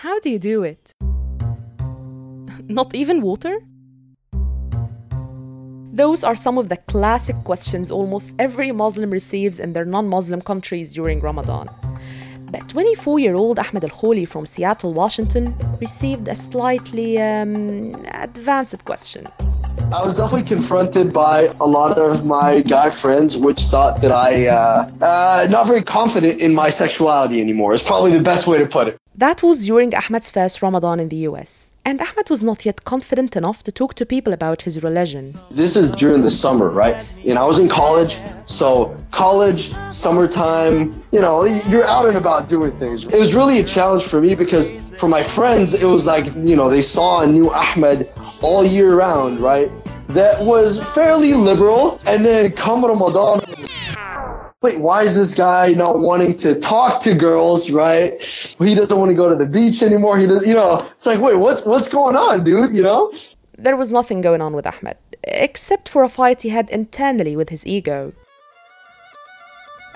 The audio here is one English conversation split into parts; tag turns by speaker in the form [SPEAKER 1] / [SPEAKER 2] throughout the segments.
[SPEAKER 1] How do you do it? Not even water? Those are some of the classic questions almost every Muslim receives in their non Muslim countries during Ramadan. But 24 year old Ahmed Al Kholi from Seattle, Washington, received a slightly um, advanced question.
[SPEAKER 2] I was definitely confronted by a lot of my guy friends, which thought that I uh, uh, not very confident in my sexuality anymore. Is probably the best way to put it.
[SPEAKER 1] That was during Ahmed's first Ramadan in the US, and Ahmed was not yet confident enough to talk to people about his religion.
[SPEAKER 2] This is during the summer, right? And I was in college, so college, summertime, you know, you're out and about doing things. It was really a challenge for me because for my friends, it was like, you know, they saw a new Ahmed all year round, right? That was fairly liberal, and then come Ramadan wait, why is this guy not wanting to talk to girls, right? He doesn't want to go to the beach anymore. He does, you know, it's like, wait, what's, what's going on, dude, you know?
[SPEAKER 1] There was nothing going on with Ahmed, except for a fight he had internally with his ego.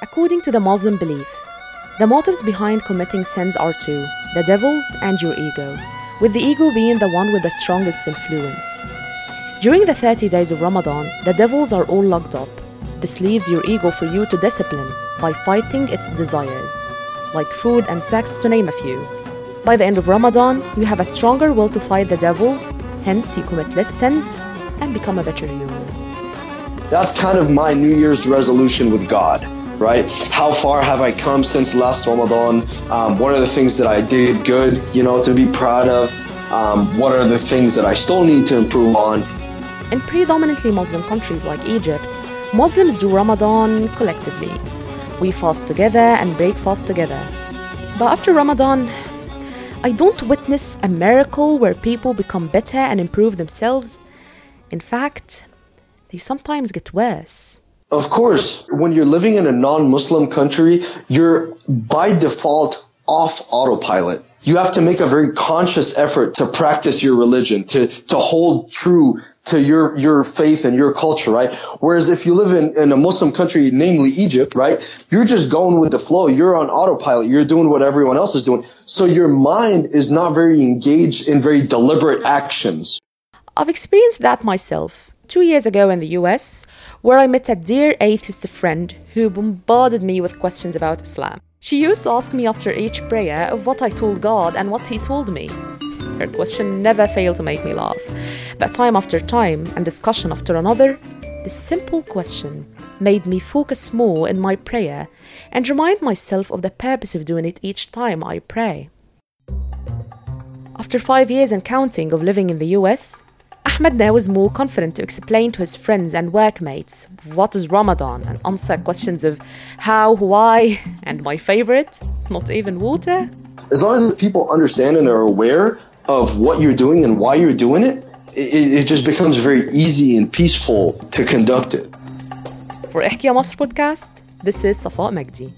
[SPEAKER 1] According to the Muslim belief, the motives behind committing sins are two the devil's and your ego, with the ego being the one with the strongest influence. During the 30 days of Ramadan, the devils are all locked up, this leaves your ego for you to discipline by fighting its desires, like food and sex, to name a few. By the end of Ramadan, you have a stronger will to fight the devils, hence, you commit less sins and become a better human.
[SPEAKER 2] That's kind of my New Year's resolution with God, right? How far have I come since last Ramadan? Um, what are the things that I did good, you know, to be proud of? Um, what are the things that I still need to improve on?
[SPEAKER 1] In predominantly Muslim countries like Egypt, Muslims do Ramadan collectively. We fast together and break fast together. But after Ramadan, I don't witness a miracle where people become better and improve themselves. In fact, they sometimes get worse.
[SPEAKER 2] Of course, when you're living in a non Muslim country, you're by default off autopilot. You have to make a very conscious effort to practice your religion, to, to hold true to your, your faith and your culture, right? Whereas if you live in, in a Muslim country, namely Egypt, right? You're just going with the flow. You're on autopilot. You're doing what everyone else is doing. So your mind is not very engaged in very deliberate actions.
[SPEAKER 1] I've experienced that myself two years ago in the US, where I met a dear atheist friend who bombarded me with questions about Islam. She used to ask me after each prayer of what I told God and what He told me. Her question never failed to make me laugh. But time after time and discussion after another, this simple question made me focus more in my prayer and remind myself of the purpose of doing it each time I pray. After five years and counting of living in the US, Ahmed was more confident to explain to his friends and workmates what is Ramadan and answer questions of how, why, and my favorite, not even water.
[SPEAKER 2] As long as people understand and are aware of what you're doing and why you're doing it, it, it just becomes very easy and peaceful to conduct it.
[SPEAKER 1] For Ehky Ya Masr podcast, this is Safaa Magdy.